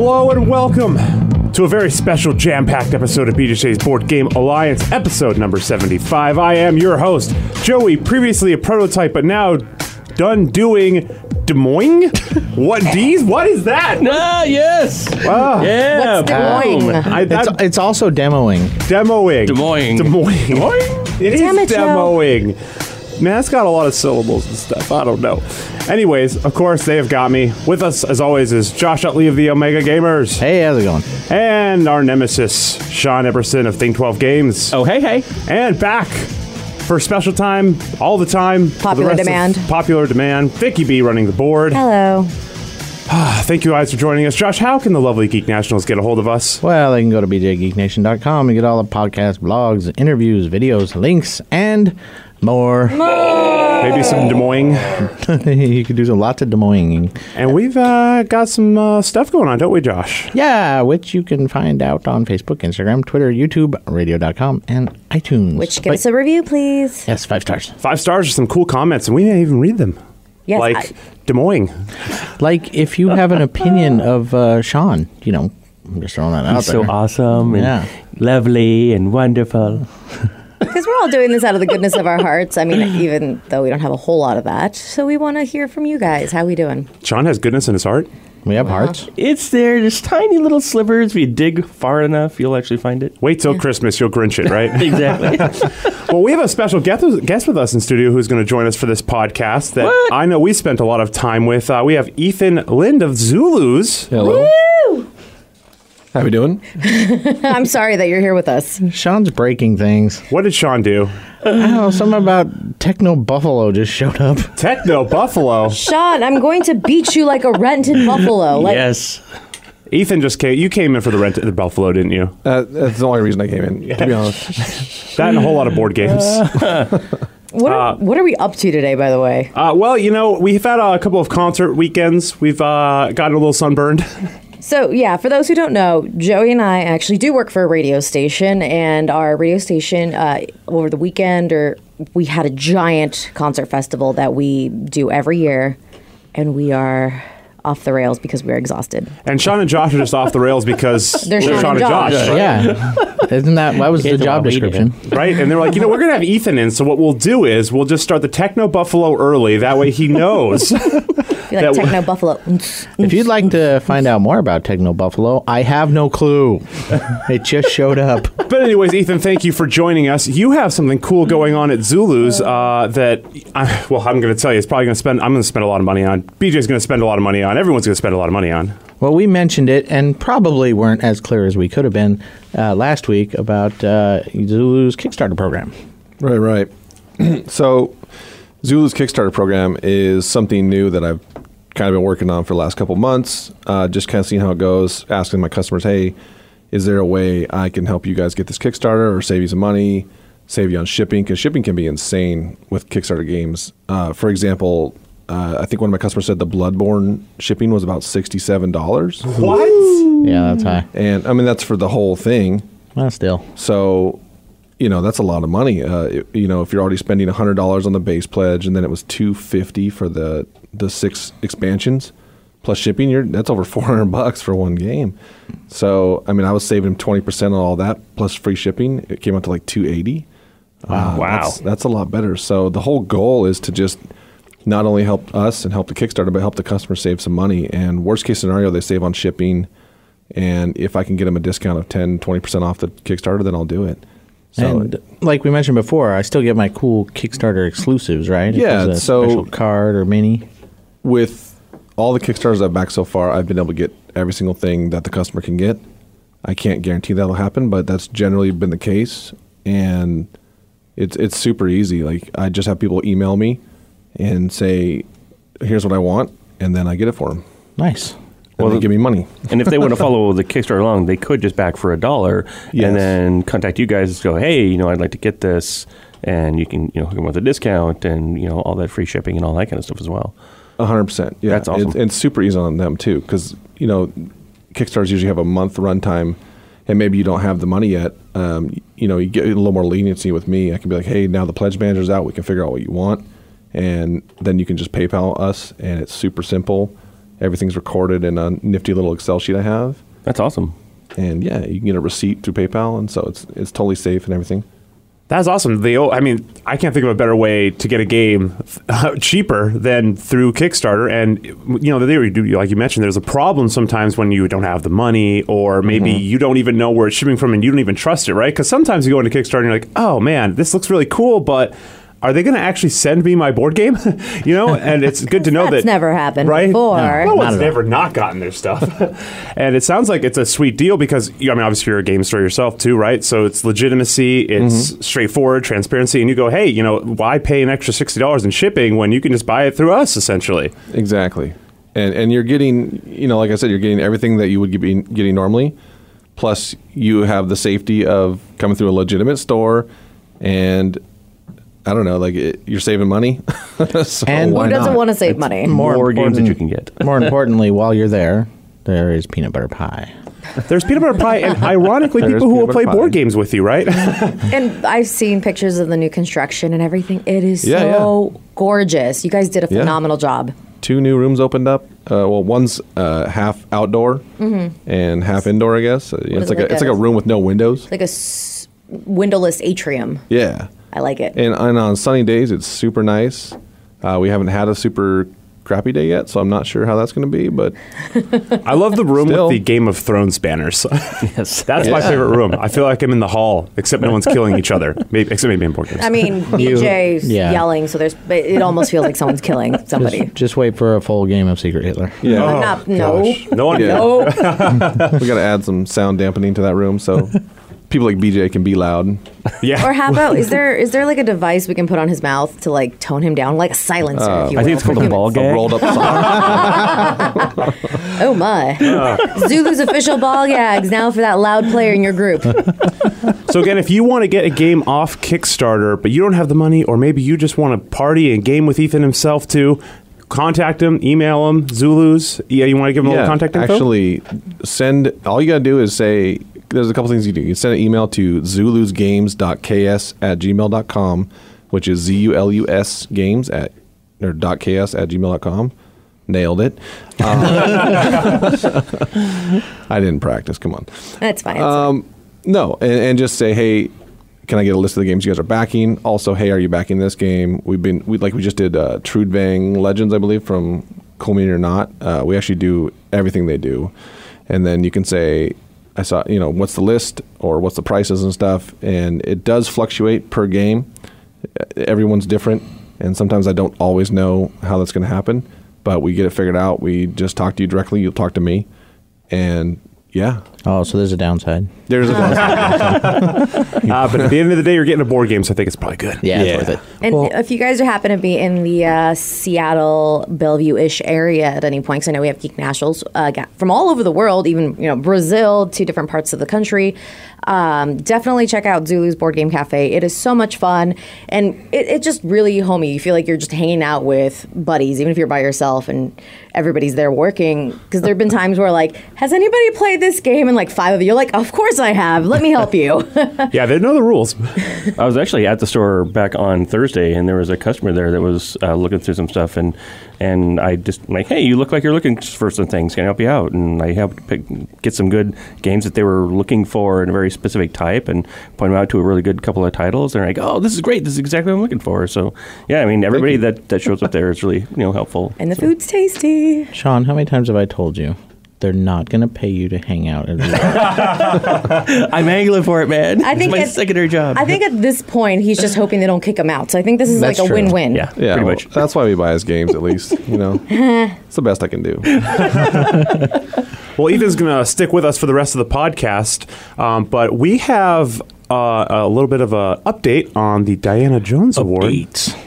Hello and welcome to a very special jam packed episode of BJ's Board Game Alliance, episode number 75. I am your host, Joey, previously a prototype, but now done doing Des Moines? What D's? What is that? Ah, yes. Ah, Yeah. What's Des Moines? boom. I, It's, that, it's also demoing. demoing. Des Moines. Des Moines. Des Moines? It is Damn it, Joe. demoing. Man, that's got a lot of syllables and stuff. I don't know. Anyways, of course, they have got me. With us, as always, is Josh Utley of the Omega Gamers. Hey, how's it going? And our nemesis, Sean Epperson of Think 12 Games. Oh, hey, hey. And back for special time, all the time. for the Popular demand. Popular demand. Vicky B running the board. Hello. Ah, thank you guys for joining us. Josh, how can the lovely Geek Nationals get a hold of us? Well, they can go to bjgeeknation.com and get all the podcasts, blogs, interviews, videos, links, and more. Maybe some Des Moines. you could do some lots of demoing. And we've uh, got some uh, stuff going on, don't we, Josh? Yeah, which you can find out on Facebook, Instagram, Twitter, YouTube, radio.com, and iTunes. Which give But- us a review, please. Yes, five stars. Five stars are some cool comments, and we may even read them. Yes, like I- Des Moines. Like, if you have an opinion of uh, Sean, you know, I'm just throwing that out He's there. so awesome and Yeah. lovely and wonderful. Because we're all doing this out of the goodness of our hearts. I mean, even though we don't have a whole lot of that. So we want to hear from you guys. How we doing? Sean has goodness in his heart. We have hearts. It's there, just tiny little slivers. If you dig far enough, you'll actually find it. Wait till Christmas, you'll Grinch it, right? Exactly. well, we have a special guest, guest with us in studio who's going to join us for this podcast that What? I know we spent a lot of time with. Uh, we have Ethan Lind of Zulus. Hello. How are we doing? I'm sorry that you're here with us. Sean's breaking things. What did Sean do? I don't know, something about Techno Buffalo just showed up. Techno Buffalo. Sean, I'm going to beat you like a rented buffalo. Like, yes. Ethan just came. You came in for the rent at the Buffalo, didn't you? Uh, that's the only reason I came in, to be honest. That and a whole lot of board games. What are, what are we up to today, by the way? Uh, well, you know, we've had a couple of concert weekends. We've uh, gotten a little sunburned. So, yeah, for those who don't know, Joey and I actually do work for a radio station, and our radio station uh, over the weekend, or we had a giant concert festival that we do every year, and we are off the rails because we're exhausted. And Sean and Josh are just off the rails because They're Sean and Josh, Josh. right? Yeah. Isn't that, that was the job what we did. description? right? And they're like, you know, we're gonna have Ethan in, so what we'll do is we'll just start the Techno Buffalo early. That way he knows. I feel like That- Techno Buffalo. If you'd like to find out more about Techno Buffalo, I have no clue. It just showed up. but anyways, Ethan, thank you for joining us. You have something cool going on at Zulu's uh, that, I, well, I'm gonna tell you, it's probably gonna spend. I'm gonna spend a lot of money on. BJ's gonna spend a lot of money on. Everyone's gonna spend a lot of money on. Well, we mentioned it and probably weren't as clear as we could have been uh, last week about uh, Zulu's Kickstarter program. Right, right. so, Zulu's Kickstarter program is something new that I've kind of been working on for the last couple months. Uh, just kind of seeing how it goes, asking my customers, hey, is there a way I can help you guys get this Kickstarter or save you some money, save you on shipping? Because shipping can be insane with Kickstarter games. Uh, for example, uh, I think one of my customers said the Bloodborne shipping was about $67. What? Yeah, that's high. And I mean, that's for the whole thing. Well, still. So, you know, that's a lot of money. Uh, you know, if you're already spending hundred dollars on the base pledge, and then it was two fifty for the the six expansions plus shipping, you're that's over four hundred bucks for one game. So, I mean, I was saving twenty percent on all that plus free shipping. It came out to like two eighty. Uh, Wow. that's, that's a lot better. So the whole goal is to just not only help us and help the Kickstarter, but help the customer save some money. And worst case scenario, they save on shipping. And if I can get them a discount of 10, 20% off the Kickstarter, then I'll do it. So and like we mentioned before, I still get my cool Kickstarter exclusives, right? Yeah, a so- special card or mini. with all the Kickstarters I've backed so far, I've been able to get every single thing that the customer can get. I can't guarantee that'll happen, but that's generally been the case. And it's it's super easy. Like I just have people email me and say, "Here's what I want," and then I get it for them. Nice. And Well, they the- give me money. And if they want to follow the Kickstarter along, they could just back for a dollar Yes. and then contact you guys and go, hey, you know, I'd like to get this. And you can, you know, hook them with a discount and, you know, all that free shipping and all that kind of stuff as well. A hundred percent. Yeah, That's awesome. It's, it's super easy on them too, because you know, Kickstarters usually have a month runtime, and maybe you don't have the money yet. Um, you know, you get a little more leniency with me. I can be like, hey, now the pledge manager's out. We can figure out what you want, and then you can just PayPal us, and it's super simple. Everything's recorded in a nifty little Excel sheet I have, That's awesome. and yeah, you can get a receipt through PayPal, and so it's it's totally safe and everything. That's awesome. The o- I mean, I can't think of a better way to get a game cheaper than through Kickstarter. And you know, there you do, like you mentioned, there's a problem sometimes when you don't have the money, or maybe mm-hmm. you don't even know where it's shipping from, and you don't even trust it, right? Because sometimes you go into Kickstarter and you're like, oh man, this looks really cool, but are they going to actually send me my board game? you know, and it's good to know That's that never happened right? before. No Not one's at all. never not gotten their stuff. and it sounds like it's a sweet deal because, I mean, obviously you're a game store yourself too, right? So it's legitimacy, it's mm-hmm. straightforward, transparency, and you go, hey, you know, why pay an extra $60 in shipping when you can just buy it through us, essentially? Exactly, and and you're getting you know like I said, you're getting everything that you would be getting normally, plus you have the safety of coming through a legitimate store, and I don't know, like it, you're saving money. so And- Who doesn't want to save money? More, More games that you can get. more importantly, while you're there, there is peanut butter pie. There's peanut butter pie, and ironically, There is people who will play butter board games with you, right? And I've seen pictures of the new construction and everything. It is Yeah, so gorgeous. You guys did a Yeah. phenomenal job. Two new rooms opened up. Uh, well, one's uh, half outdoor and half indoor, I guess. Uh, it's like it a, it's like a room with no windows. Like a s- windowless atrium. Yeah. I like it. And, and on sunny days, it's super nice. Uh, we haven't had a super crappy day yet, so I'm not sure how that's going to be. But I love the room Still. with the Game of Thrones banners. Yes. That's my favorite room. I feel like I'm in the hall, except no one's killing each other, maybe, except maybe in board games. I mean, You- BJ's yeah. yelling, so there's. It almost feels like someone's killing somebody. Just, just wait for a full game of Secret Hitler. yeah, I'm not- no. Gosh. No one. Yeah. No. we got to add some sound dampening to that room so people like BJ can be loud. Yeah. Or how about is there is there like a device we can put on his mouth to like tone him down, like a silencer? Uh, if you I will, think it's for called a humans. ball A gag. rolled up sock. Oh my! Uh. Zulu's official ball gags now for that loud player in your group. So again, if you want to get a game off Kickstarter, but you don't have the money, or maybe you just want to party and game with Ethan himself too, contact him, email him, Zulus. Yeah, you want to give him a little contact info? Actually, send all you got to do is say there's a couple things you do. You send an email to zulusgames.ks at gmail.com, which is Z U L U S games at or dot .ks at gmail.com. Nailed it. Um, I didn't practice. Come on. That's fine. Um, no, and, and just say, hey, can I get a list of the games you guys are backing? Also, hey, are you backing this game? We've been we like we just did uh, Trudvang Legends, I believe, from Cool or Not. Uh, we actually do everything they do, and then you can say, I saw, uh, you know, what's the list or what's the prices and stuff, and it does fluctuate per game. Everyone's different, and sometimes I don't always know how that's going to happen, but we get it figured out. We just talk to you directly. You'll talk to me, and yeah, Oh, so there's a downside. there's a Uh, but at the end of the day, you're getting a board game, so I think it's probably good. Yeah, it's worth it. And if you guys are happen to be in the uh, Seattle, Bellevue-ish area at any point, because I know we have Geek Nationals uh, ga- from all over the world, even you know Brazil to different parts of the country. Um, definitely check out Zulu's Board Game Cafe. It is so much fun, and it, it just really homey. You feel like you're just hanging out with buddies, even if you're by yourself and everybody's there working. Because there have been times where like, has anybody played this game? And like five of you, are like, of course I have. Let me help you. Yeah, they know the rules. I was actually at the store back on Thursday, and there was a customer there that was uh, looking through some stuff, and and I just like, hey, you look like you're looking for some things. Can I help you out? And I helped pick, get some good games that they were looking for in a very specific type, and point them out to a really good couple of titles. And they're like, oh, this is great. This is exactly what I'm looking for. So yeah, I mean, everybody that, that shows up there is really you know helpful. and the So- food's tasty. Sean, how many times have I told you they're not going to pay you to hang out? At I'm angling for it, man. I think it's my at- secondary job. I think at this point he's just hoping they don't kick him out. So I think this is That's like a true. win-win. yeah, Yeah, pretty well, much. that's why we buy his games. At least you know, it's the best I can do. Well, Ethan's going to stick with us for the rest of the podcast, um, but we have uh, a little bit of an update on the Diana Jones Award,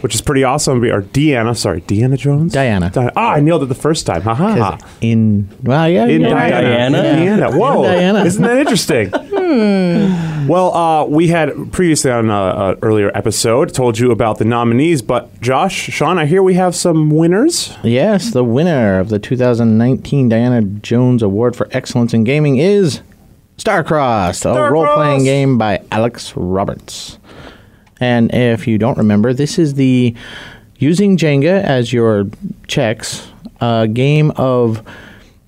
which is pretty awesome. We are Deanna, sorry, Deanna Jones? Diana. Di- ah, I nailed it the first time. Ha ha. in well, yeah, In yeah. Diana. Diana. In Diana. Whoa. Diana. Isn't that interesting? Well, uh, we had previously on an earlier episode told you about the nominees, but Josh, Sean, I hear we have some winners. Yes, the winner of the 2019 Diana Jones Award for Excellence in Gaming is Starcrossed, a role playing game by Alex Roberts. And if you don't remember, this is the using Jenga as your checks a game of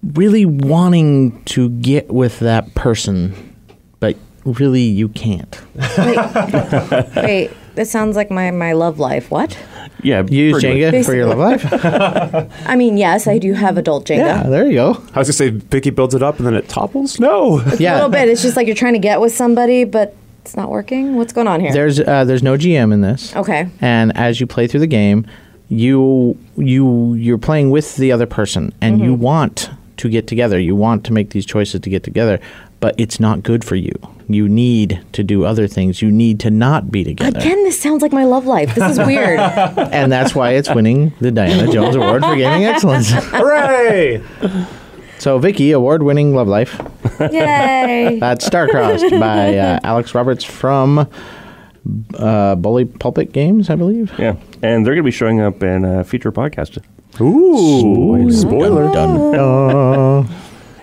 really wanting to get with that person, but really you can't. Wait, this sounds like my, my love life. What? Yeah, You use pretty much. Jenga for your love life? I mean, yes, I do have adult Jenga. yeah, there you go. I was gonna say Vicky builds it up and then it topples. No. A Yeah, little bit. It's just like you're trying to get with somebody, but it's not working. What's going on here? There's uh, there's no GM in this. Okay. And as you play through the game, you you you're playing with the other person, and you want to get together. You want to make these choices to get together, but it's not good for you. You need to do other things. You need to not be together, Again, this sounds like my love life. This is weird. and that's why it's winning the Diana Jones Award for Gaming Excellence. Hooray! So, Vicky, award-winning Love Life. Yay. That's Starcrossed by uh, Alex Roberts from uh, Bully Pulpit Games, I believe. Yeah, and they're going to be showing up in a future podcast. Ooh, spoiler. Dun, dun.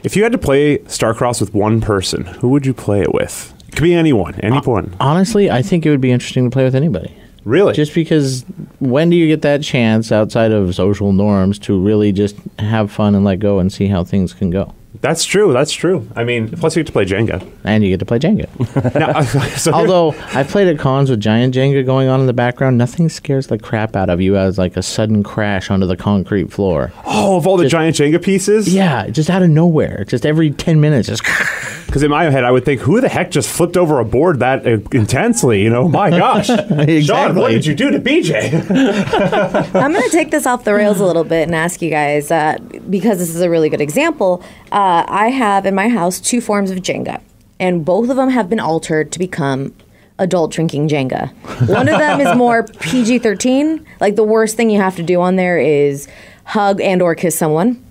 If you had to play Starcross with one person, who would you play it with? It could be anyone, anyone. Honestly, I think it would be interesting to play with anybody. really? Just because when do you get that chance outside of social norms to really just have fun and let go and see how things can go? That's true. That's true. I mean, plus you get to play Jenga. And you get to play Jenga. Now, so Although I've played at cons with giant Jenga going on in the background, nothing scares the crap out of you as like a sudden crash onto the concrete floor. oh, of all the giant Jenga pieces, Yeah, just out of nowhere. Just every 10 minutes, just Because in my head, I would think, who the heck just flipped over a board that uh, intensely? You know, my gosh, Sean, what did you do to BJ? I'm going to take this off the rails a little bit and ask you guys, uh, because this is a really good example. Uh, I have in my house two forms of Jenga, and both of them have been altered to become adult drinking Jenga. One of them is more PG 13. Like the worst thing you have to do on there is hug and or kiss someone.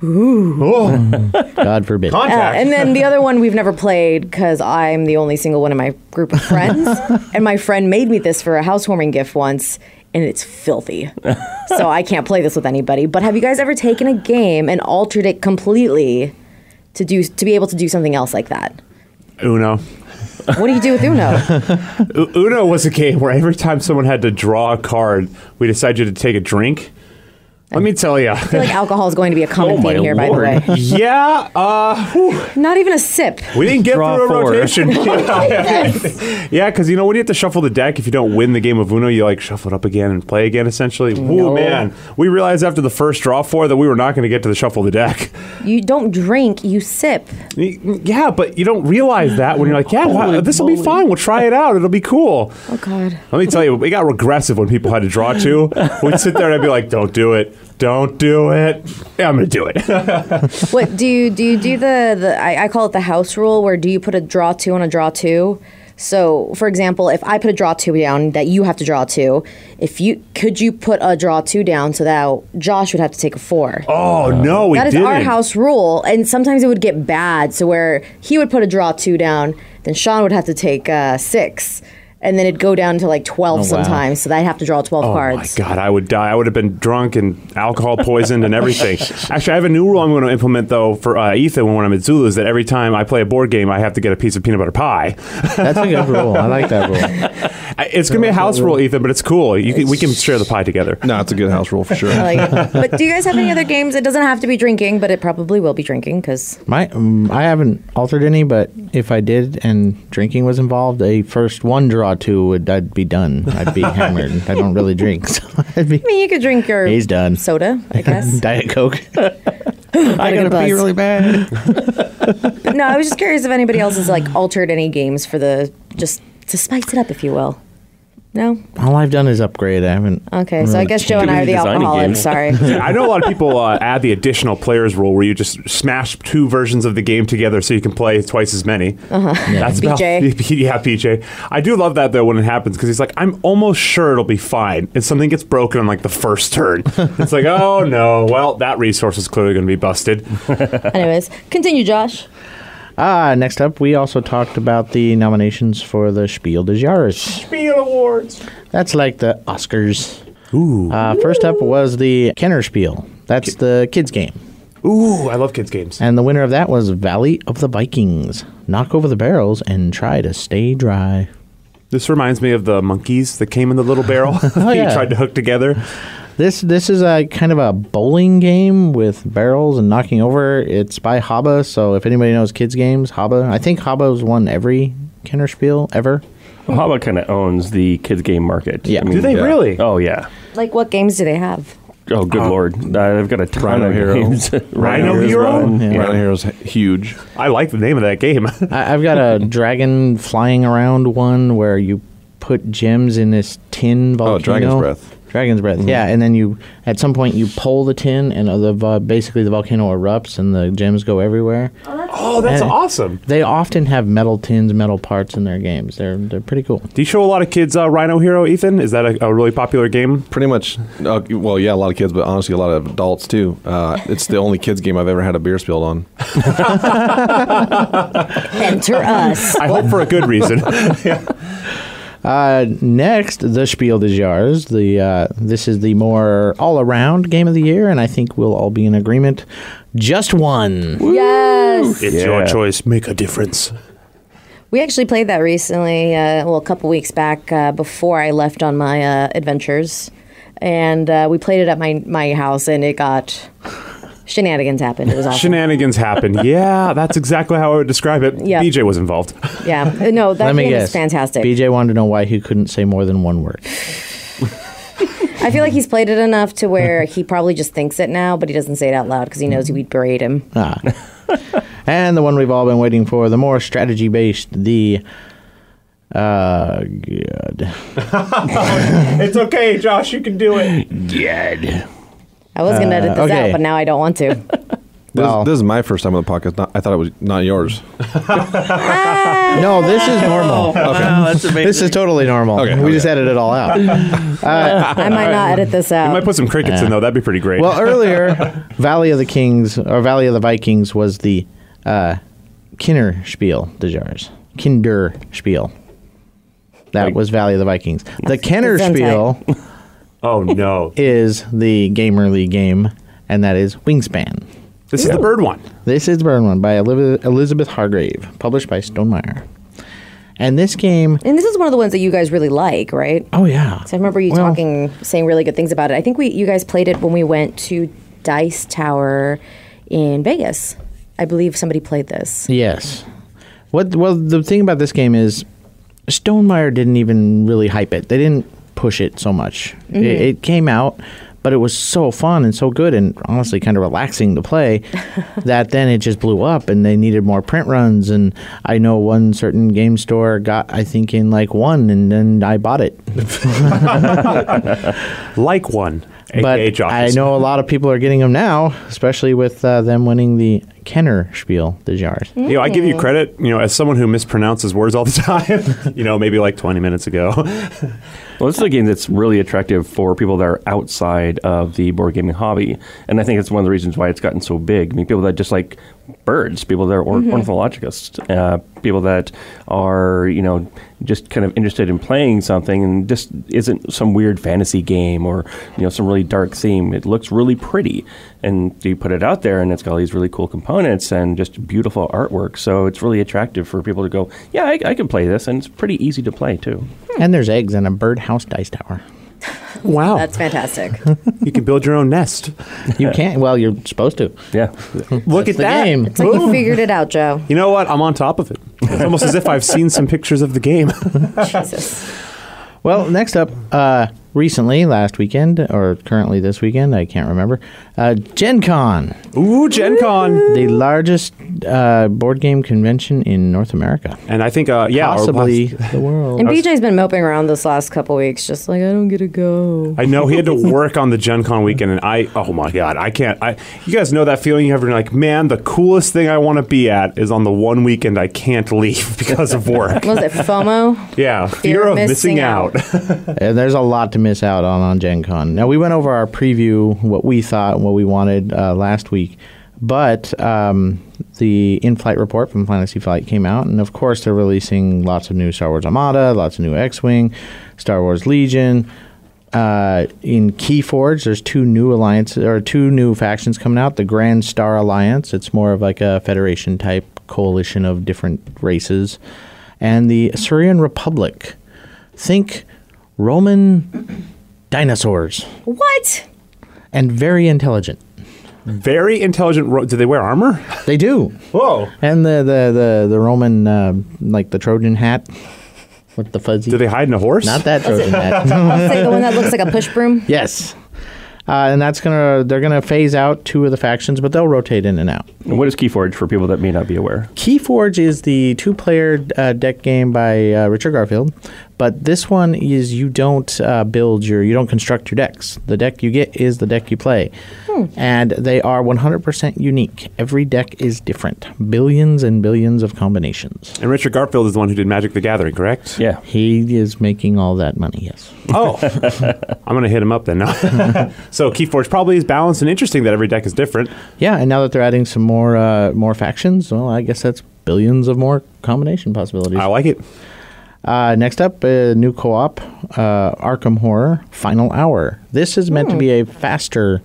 God forbid. Uh, and then the other one we've never played because I'm the only single one in my group of friends. and my friend made me this for a housewarming gift once, and it's filthy. so I can't play this with anybody. But have you guys ever taken a game and altered it completely to do to be able to do something else like that? Uno. What do you do with Uno? Uno was a game where every time someone had to draw a card, we decided to take a drink. Let me tell you. I feel like alcohol is going to be a common Oh, theme here, Lord. by the way. yeah, uh, Not even a sip. we didn't get Draw through a four. rotation. yeah, because you know when you have to shuffle the deck, if you don't win the game of Uno, you like shuffle it up again and play again. Essentially, Ooh, No. man, we realized after the first draw four that we were not going to get to the shuffle the deck. You don't drink, you sip. Yeah, but you don't realize that when you're like, yeah, this will be fine. We'll try it out. It'll be cool. Oh God. Let me tell you, we got regressive when people had to draw two. We'd sit there and I'd be like, don't do it. Don't do it. Yeah, I'm going to do it. What do you do? You do the the I, I call it the house rule, where do you put a draw two on a draw two? So, for example, if I put a draw two down, that you have to draw two. If you could you put a draw two down so that Josh would have to take a four. oh, no, we that is didn't. our house rule, and sometimes it would get bad. So where he would put a draw two down, then Sean would have to take uh, six, and then it'd go down to like twelve wow. sometimes. So that I'd have to draw twelve Oh cards. Oh my god, I would die. I would have been drunk and alcohol poisoned and everything. Actually, I have a new rule I'm going to implement though for uh, Ethan when I'm at Zulu is that every time I play a board game, I have to get a piece of peanut butter pie. That's a good rule. I like that rule. It's going to be a house rule, Ethan, but it's cool. You can, we can share the pie together. No, it's a good house rule for sure. Like. But do you guys have any other games? It doesn't have to be drinking, but it probably will be drinking because My, um, I haven't altered any, but if I did and drinking was involved, a first one draw two would I'd be done. I'd be hammered. I don't really drink, so I'd be I mean, you could drink your He's done. soda, I guess. Diet Coke. I gotta pee really bad. no, I was just curious if anybody else has like altered any games for the just to spice it up, if you will. No. All I've done is upgrade. I haven't. Okay, so I guess Joe and I are the Designing alcoholics. games. Sorry. I know a lot of people uh, add the additional players rule where you just smash two versions of the game together so you can play twice as many. Uh-huh. That's about- PJ. yeah, PJ. I do love that though when it happens because he's like, I'm almost sure it'll be fine, and something gets broken on like the first turn. it's like, oh no, well that resource is clearly going to be busted. Anyways, continue, Josh. Ah, next up, we also talked about the nominations for the Spiel des Jahres. Spiel Awards. That's like the Oscars. Ooh. Uh, first up was the Kenner Spiel. That's the kids' game. Ooh, I love kids games. And the winner of that was Valley of the Vikings. Knock over the barrels and try to stay dry. This reminds me of the monkeys that came in the little barrel. that Oh, yeah. you tried to hook together. This this is a kind of a bowling game with barrels and knocking over. It's by Haba, so if anybody knows kids games, Haba. I think Haba's won every Kennerspiel ever. Well, Haba kind of owns the kids game market. Yeah. I mean, Do they Yeah. really? Oh yeah. Like, what games do they have? Oh good lord, uh, they've got a ton Rhino of Hero. games. Rhino Hero's Hero? Run, Yeah. yeah. Rhino Hero's huge. I like the name of that game. I, I've got a dragon flying around one where you put gems in this tin volcano. Oh, Dragon's Breath. Dragon's breath, yeah, and then you at some point you pull the tin, and uh, the vo- basically the volcano erupts, and the gems go everywhere. oh, that's And- awesome. They often have metal tins, metal parts in their games. They're they're pretty cool. Do you show a lot of kids uh, Rhino Hero, Ethan? Is that a, a really popular game? Pretty much, uh, well, yeah, a lot of kids, but honestly, a lot of adults too. Uh, it's the only kids game I've ever had a beer spilled on. Enter us. I hope for a good reason. Uh, next, the Spiel des Jahres. The uh, this is the more all-around game of the year, and I think we'll all be in agreement. Just one. yes. it's Yeah. your choice. Make a difference. We actually played that recently, uh, well, a couple weeks back uh, before I left on my uh, adventures. And uh, we played it at my, my house, and it got. Shenanigans happened. It was awesome. Shenanigans happened. Yeah, that's exactly how I would describe it. Yeah. BJ was involved. yeah. Uh, No, that Let me guess. is fantastic. BJ wanted to know why he couldn't say more than one word. I feel like he's played it enough to where he probably just thinks it now, but he doesn't say it out loud because he knows we'd berate him. Ah. and the one we've all been waiting for, the more strategy-based, the uh, good. it's okay, Josh. You can do it. Good. I was going to edit uh, this okay. out, but now I don't want to. This, Well- this is my first time on the podcast. Not, I thought it was not yours. Ah. No, this is normal. Oh, that's amazing. This is totally normal. Okay, we okay. just edited it all out. Uh, I might not edit this out. You might put some crickets in though. That'd be pretty great. Well, earlier, Valley of the Kings or Valley of the Vikings was the uh, Kinderspiel des Jahres. Kinderspiel. That Like- was Valley of the Vikings. The Kennerspiel oh no, is the Gamerly game, and that is Wingspan. this is the bird one. This is the bird One by Eliv- Elizabeth Hargrave, published by Stonemaier. And this game, and this is one of the ones that you guys really like, right? oh yeah, So I remember you Well- talking, saying really good things about it. I think we, you guys played it when we went to Dice Tower in Vegas. I believe somebody played this. Yes. What? Well, the thing about this game is, Stonemaier didn't even really hype it. They didn't push it so much. It, it came out, but it was so fun and so good, and honestly, kind of relaxing to play. that then it just blew up, and they needed more print runs. And I know one certain game store got, I think, in like one, and then I bought it. Like one. but AKA I know a lot of people are getting them now, especially with uh, them winning the Kenner Spiel des Jahres. You know, I give you credit. You know, as someone who mispronounces words all the time. you know, maybe like 20 minutes ago. Well, this is a game that's really attractive for people that are outside of the board gaming hobby, and I think it's one of the reasons why it's gotten so big. I mean, people that just like birds, people that are or- ornithologists, uh, people that are you know just kind of interested in playing something, and just isn't some weird fantasy game or you know some really dark theme. It looks really pretty, and you put it out there, and it's got all these really cool components and just beautiful artwork. So it's really attractive for people to go, yeah, I, I can play this, and it's pretty easy to play too. And there's eggs in a birdhouse dice tower. wow. That's fantastic. you can build your own nest. You can't. Well, you're supposed to. Yeah. Look That's at the that. game. It's like you figured it out, Joe. You know what? I'm on top of it. It's almost as if I've seen some pictures of the game. Jesus. Well, next up, uh, recently, last weekend, or currently this weekend, I can't remember, uh, Gen Con, Ooh, Gen Con. the largest uh, board game convention in North America. And I think, uh, yeah, Possibly the world. And BJ's been moping around this last couple weeks, just like I don't get to go. I know he had to work on the Gen Con weekend, and I, oh my God, I can't. I, you guys know that feeling you have when you're like, man, the coolest thing I want to be at is on the one weekend I can't leave because of work. Was it FOMO? yeah, fear, of missing, out. And there's a lot to miss out on on Gen Con. Now, we went over our preview, what we thought, what we wanted uh, last week. But um, the in flight report from Fantasy Flight came out, and of course, they're releasing lots of new Star Wars Armada, lots of new X Wing, Star Wars Legion. Uh, in Keyforge, there's two new alliances or two new factions coming out. The Grand Star Alliance, it's more of like a federation type coalition of different races, and the Saurian Republic. Think Roman dinosaurs. What? and very intelligent. Very intelligent. Ro- do they wear armor? They do. Whoa. And the the the, the Roman uh, like the Trojan hat with the fuzzy. Do they hide in a horse? Not that Trojan hat. Let's say the one that looks like a push broom. yes. Uh, and that's gonna they're gonna phase out two of the factions, but they'll rotate in and out. And what is Keyforge for people that may not be aware? Keyforge is the two-player uh, deck game by uh, Richard Garfield, but this one is you don't uh, build your, you don't construct your decks. The deck you get is the deck you play, and they are 100% unique. Every deck is different, billions and billions of combinations. And Richard Garfield is the one who did Magic the Gathering, correct? Yeah. He is making all that money. Yes. Oh, I'm gonna hit him up then. Now. so Keyforge probably is balanced and interesting that every deck is different. Yeah, and now that they're adding some more uh, more factions, well, I guess that's billions of more combination possibilities. I like it. Uh, next up, uh, new co-op, uh, Arkham Horror Final Hour. This is meant to be a faster,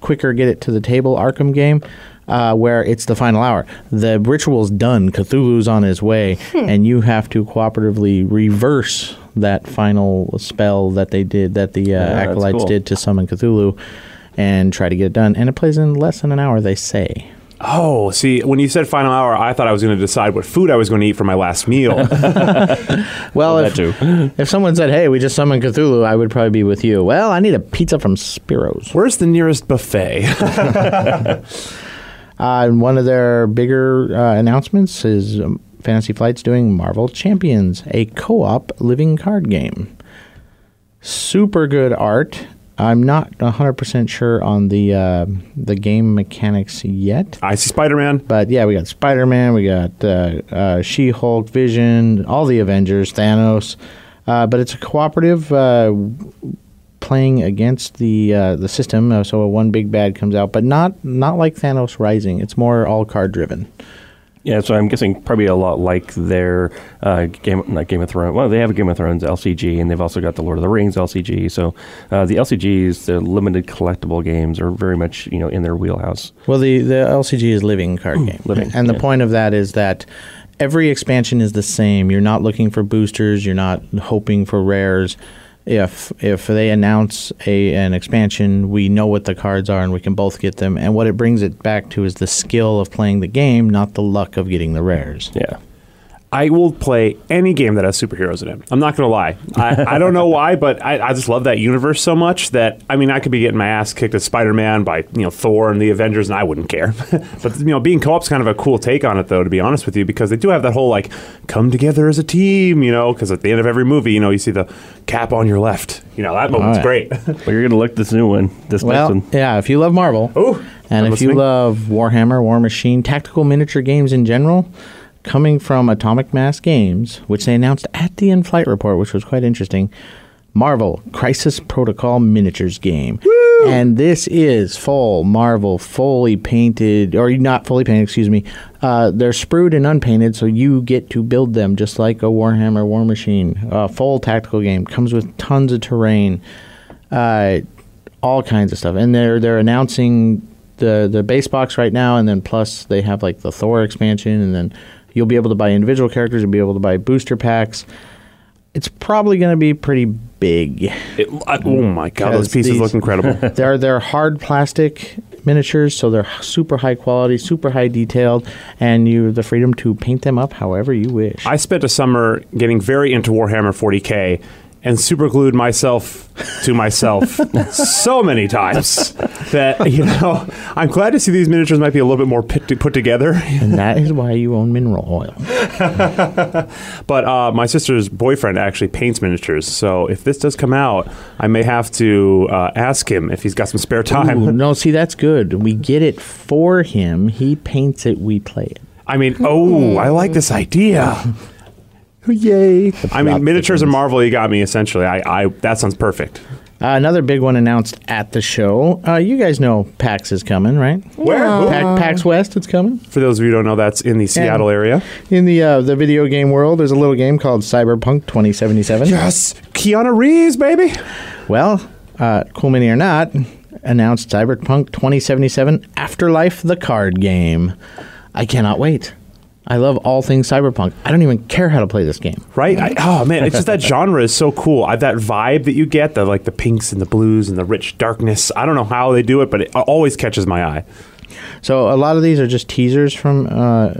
quicker, get it to the table Arkham game. Uh, where it's the final hour. The ritual's done. Cthulhu's on his way, and you have to cooperatively reverse that final spell that they did, that the uh, that's acolytes cool. did to summon Cthulhu, and try to get it done. And it plays in less than an hour, they say. Oh, see, when you said final hour, I thought I was going to decide what food I was going to eat for my last meal. Well, that if, too. if someone said, "Hey, we just summoned Cthulhu," I would probably be with you. Well, I need a pizza from Spiro's. Where's the nearest buffet? Uh, and one of their bigger uh, announcements is um, Fantasy Flight's doing Marvel Champions, a co-op living card game. Super good art. I'm not 100% sure on the uh, the game mechanics yet. I see Spider Man. But yeah, we got Spider Man, we got uh, uh, She Hulk, Vision, all the Avengers, Thanos. Uh, but it's a cooperative uh, playing against the uh, the system. So one big bad comes out, but not not like Thanos Rising. It's more all card driven. Yeah, so I'm guessing probably a lot like their uh, game, not Game of Thrones. Well, they have a Game of Thrones LCG, and they've also got the Lord of the Rings LCG. So uh, the LCGs, the limited collectible games, are very much you know in their wheelhouse. Well, the the LCG is living card game, living, and the yeah. point of that is that every expansion is the same. You're not looking for boosters. You're not hoping for rares. If if they announce a an expansion, we know what the cards are and we can both get them. And what it brings it back to is the skill of playing the game, not the luck of getting the rares. Yeah. I will play any game that has superheroes in it. I'm not going to lie. I, I don't know why, but I, I just love that universe so much that I mean, I could be getting my ass kicked at Spider-Man by you know Thor and the Avengers, and I wouldn't care. but you know, being co-op's kind of a cool take on it, though, to be honest with you, because they do have that whole like come together as a team. You know, because at the end of every movie, you know, you see the cap on your left. You know, that moment's yeah. great. Well, you're gonna look this new one, this Well, next one. yeah, if you love Marvel, Oh, and I'm if you love Warhammer, War Machine, tactical miniature games in general, coming from Atomic Mass Games, which they announced at the in-flight report, which was quite interesting. Marvel Crisis Protocol miniatures game. And this is full Marvel, fully painted, or not fully painted, excuse me. Uh, they're sprued and unpainted, so you get to build them just like a Warhammer War Machine. Uh, full tactical game. Comes with tons of terrain. Uh, all kinds of stuff. And they're they're announcing the the base box right now, and then plus they have like the Thor expansion, and then you'll be able to buy individual characters. You'll be able to buy booster packs. It's probably going to be pretty big. It- I- oh my god, those pieces these- look incredible. they're they're hard plastic miniatures, so they're super high quality, super high detailed, and you have the freedom to paint them up however you wish. I spent a summer getting very into Warhammer 40k and super glued myself to myself so many times that you know I'm glad to see these miniatures might be a little bit more put, put together. and that is why you own mineral oil. But uh, my sister's boyfriend actually paints miniatures, so if this does come out, I may have to uh, ask him if he's got some spare time. Ooh, no, see that's good. We get it for him. He paints it. We play it. I mean, oh, I like this idea. Yay! I mean, miniatures and. Marvel. You got me essentially. I, I that sounds perfect. Uh, another big one announced at the show. Uh, you guys know PAX is coming, right? Where? Pa- PAX West, it's coming. For those of you who don't know, that's in the Seattle area. In the uh, the video game world, there's a little game called Cyberpunk 2077. Yes, Keanu Reeves, baby. Well, uh, cool mini or not, announced Cyberpunk 2077 Afterlife, the card game. I cannot wait. I love all things cyberpunk. I don't even care how to play this game. Right? I, oh man, it's just that genre is so cool. I, that vibe that you get, the like the pinks and the blues and the rich darkness. I don't know how they do it, but it always catches my eye. So a lot of these are just teasers from uh,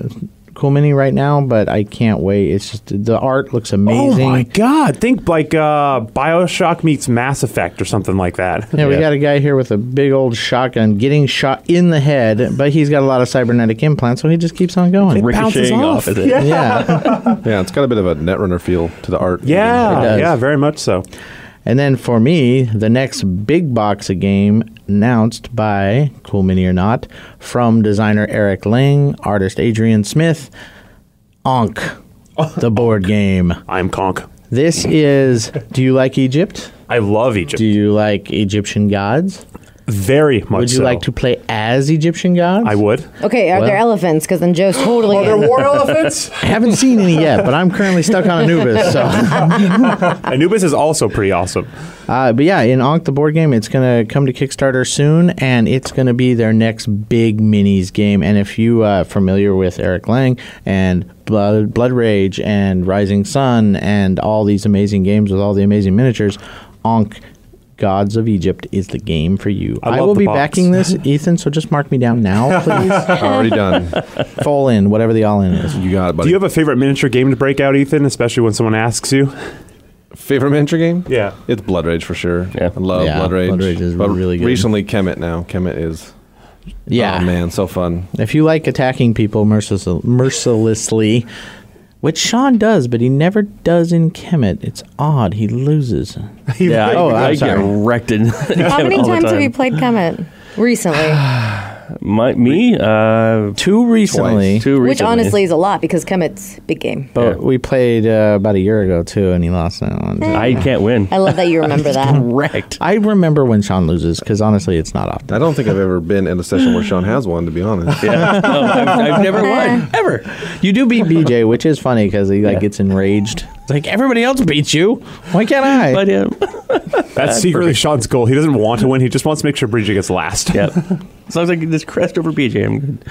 Cool Mini right now, but I can't wait. It's just the art looks amazing. Oh my god! Think like uh, Bioshock meets Mass Effect or something like that. Yeah, we got a guy here with a big old shotgun getting shot in the head, but he's got a lot of cybernetic implants, so he just keeps on going. bounces Ricocheting off. off, is it? Yeah. Yeah. Yeah, it's got a bit of a Netrunner feel to the art. It Yeah, does. yeah, very much so. And then for me, the next big box of game announced by Cool Mini or Not from designer Eric Lang, artist Adrian Smith, Ankh, the board game. I'm Conk. This is. Do you like Egypt? I love Egypt. Do you like Egyptian gods? Very much. Would you so. like to play as Egyptian gods? I would. Okay, are Well- there elephants? Because then Joe's totally in. war elephants. I haven't seen any yet, but I'm currently stuck on Anubis. So, Anubis is also pretty awesome. uh, but yeah, in Ankh the board game, it's gonna come to Kickstarter soon, and it's gonna be their next big minis game. And if you uh, familiar with Eric Lang and Blood, Blood Rage and Rising Sun and all these amazing games with all the amazing miniatures, Ankh. Gods of Egypt is the game for you. I I, will be box. backing this, Ethan. So just mark me down now, please. Already done. Full in, whatever the all in is. You got it, buddy. Do you have a favorite miniature game to break out, Ethan? Especially when someone asks you. favorite miniature game? Yeah. It's Blood Rage for sure. Yeah. I love Yeah, Blood Rage. Blood Rage is but really good. Recently, Kemet now. Kemet is. Oh, yeah, Oh, man, so fun. If you like attacking people mercil- mercilessly, which Sean does, but he never does in Kemet, it's odd. He loses. Yeah, I, Oh, I'm I get wrecked in How many times have you played Kemet recently? My, me? Uh, Two recently, two Which honestly is a lot because Kemet's big game. but we played uh, about a year ago too, and he lost that one. I can't win. I love that you remember that. Wrecked. I remember when Sean loses because honestly, it's not often. I don't think I've ever been in a session where Sean has one, to be honest. Yeah. No, I've, I've never won ever. You do beat BJ, which is funny because he like Yeah. gets enraged. It's like everybody else beats you. Why can't I? But um, That's secretly Sean's goal. He doesn't want to win. He just wants to make sure Bridget gets last. yeah. As long as I can just crest over BJ, I'm good.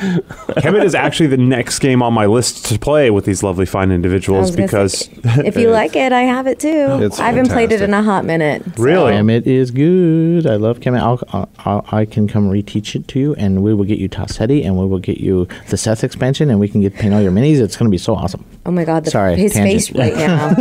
Kemet is actually the next game on my list to play with these lovely, fine individuals because say, if you like it, I have it too. It's I haven't played it in a hot minute. so- Really? Kemet is good. I love Kemet. I'll, I'll, I'll, I can come reteach it to you, and we will get you Ta-Seti, and we will get you the Seth expansion, and we can get paint all your minis. It's going to be so awesome. Oh my god, the, Sorry, his tangent. face right now.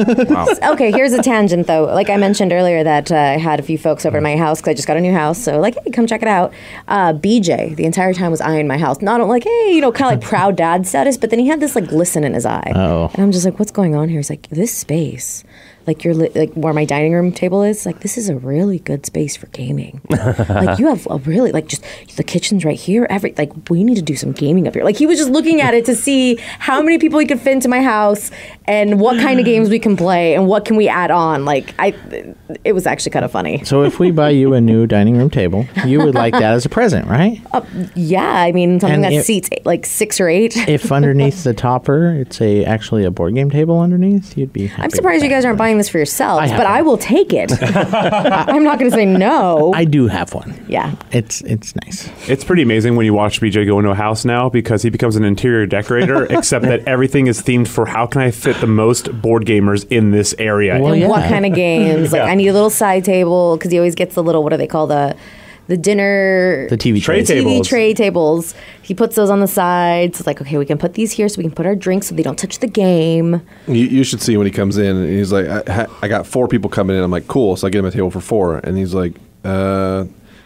Okay, here's a tangent though. Like I mentioned earlier, that uh, I had a few folks over to my house because I just got a new house. So like, hey, come check it out. Uh, BJ the entire time was eyeing my house, not like, hey, you know, kind of like proud dad status, but then he had this like glisten in his eye, Uh-oh. and I'm just like, what's going on here? He's like, this space. Like you're li- like where my dining room table is. Like this is a really good space for gaming. like you have a really like just the kitchen's right here. Every like we need to do some gaming up here. Like he was just looking at it to see how many people he could fit into my house and what kind of games we can play and what can we add on. Like I, it was actually kind of funny. So if we buy you a new dining room table, you would like that as a present, right? Uh, yeah, I mean something And that it- seats eight, like six or eight. If underneath the topper, it's a actually a board game table underneath, you'd be. Happy. I'm surprised you guys aren't buying this for yourselves, I have but I will take it. I'm not going to say no. I do have one. yeah. It's it's nice. it's pretty amazing when you watch BJ go into a house now because he becomes an interior decorator, except that everything is themed for how can I fit the most board gamers in this area. Well, yeah. what kind of games. Like Yeah. I need a little side table because he always gets the little what do they call the the dinner The TV Tray trays. table. TV tables. tray tables. He puts those on the sides. It's like okay, we can put these here so we can put our drinks so they don't touch the game. You, you should see when he comes in and he's like, I, I got four people coming in. I'm like, cool. So I get him a table for four. And he's like, uh,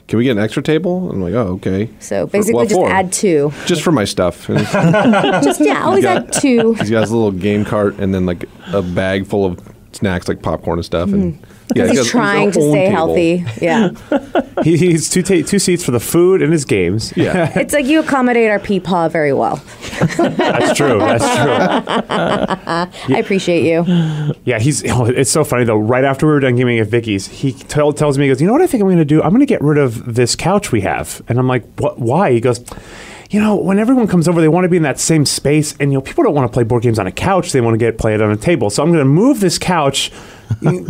can we get an extra table? I'm like, oh, okay. So For- basically, just for? add two. Just for my stuff. And he's- Just yeah, always got- add two. he's got his little game cart and then like a bag full of snacks like popcorn and stuff. And mm-hmm. Because he he's got his trying to stay table. healthy. Yeah, He, he's two ta- two seats for the food and his games. Yeah. it's like you accommodate our peepaw very well. That's true. That's true. I appreciate you. Yeah, he's. Oh, it's so funny though. Right after we were done gaming at Vicky's, he tell, tells me, he goes, "You know what I think I'm going to do? I'm going to get rid of this couch we have." And I'm like, "What? Why?" He goes, "You know, when everyone comes over, they want to be in that same space, and you know, people don't want to play board games on a couch. They want to get played on a table. So I'm going to move this couch."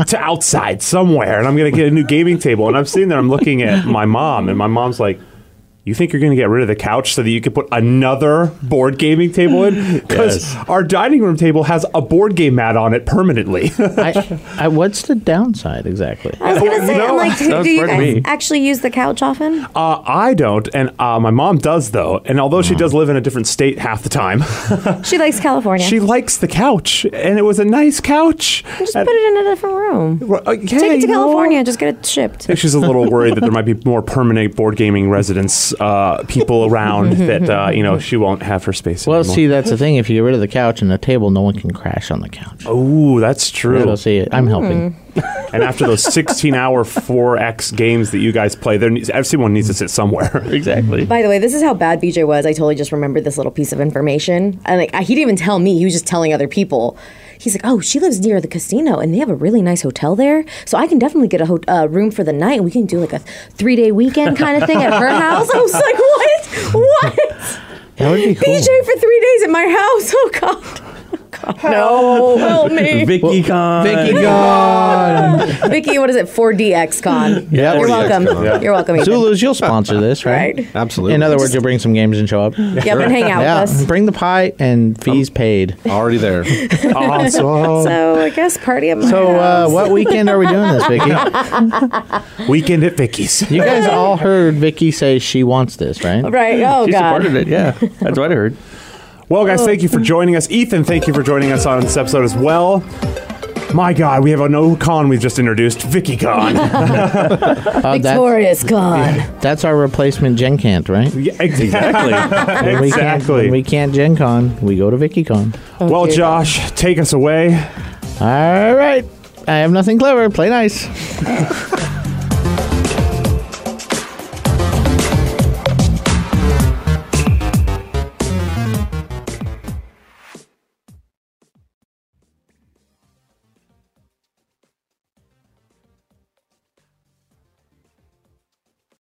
to outside somewhere and I'm gonna get a new gaming table and I'm sitting there I'm looking at my mom and my mom's like You think you're going to get rid of the couch so that you can put another board gaming table in? Because our dining room table has a board game mat on it permanently. I, I, what's the downside exactly? I was gonna say, No, I'm like, that was do you guys me. actually use the couch often? uh, I don't, and uh, my mom does though. And although she does live in a different state half the time, She likes California. she likes the couch, and it was a nice couch. just And- put it in a different room. Well, uh, yeah, Take it you to know, California. Just get it shipped. I think she's a little worried that there might be more permanent board gaming residents, uh, people around that uh, you know she won't have her space. Well, anymore. see, that's the thing. If you get rid of the couch and the table, no one can crash on the couch. Oh, that's true. It'll see it. I'm helping. And after those 16-hour 4X games that you guys play, there needs, everyone needs to sit somewhere. Exactly. By the way, this is how bad BJ was. I totally just remembered this little piece of information. And like, he didn't even tell me. He was just telling other people. He's like, "Oh, she lives near the casino, and they have a really nice hotel there. So I can definitely get a ho- uh, room for the night. and We can do like a three-day weekend kind of thing at her house." I was like, "What? What? That would be cool. BJ for three days at my house? Oh God." God. No, help me. Vicky Con. Vicky gone. Vicky, what is it? 4DX Con. Yep. You're 4DX welcome. Con. Yeah. You're welcome. Ethan. Zulu's, you'll sponsor this, right? Right. Absolutely. In other words, you'll bring some games and show up. Yep, and hang out Yeah, with us. bring the pie and fees paid. already there. awesome. So I guess party at my So, uh, what weekend are we doing this, Vicky? Weekend at Vicky's. You guys all heard Vicky say she wants this, right? Right. Oh God. She God. supported it. Yeah, that's what I heard. Well, guys, thank you for joining us. Ethan, thank you for joining us on this episode as well. My God, we have a no con we've just introduced, Vicky Con. Uh, that- Victorious Con. that's our replacement Gen Cant, right? Yeah, exactly. When we can't, exactly. when we can't Gen Con, we go to Vicky Con. well, dear Josh, take us away. All right. I have nothing clever. Play nice.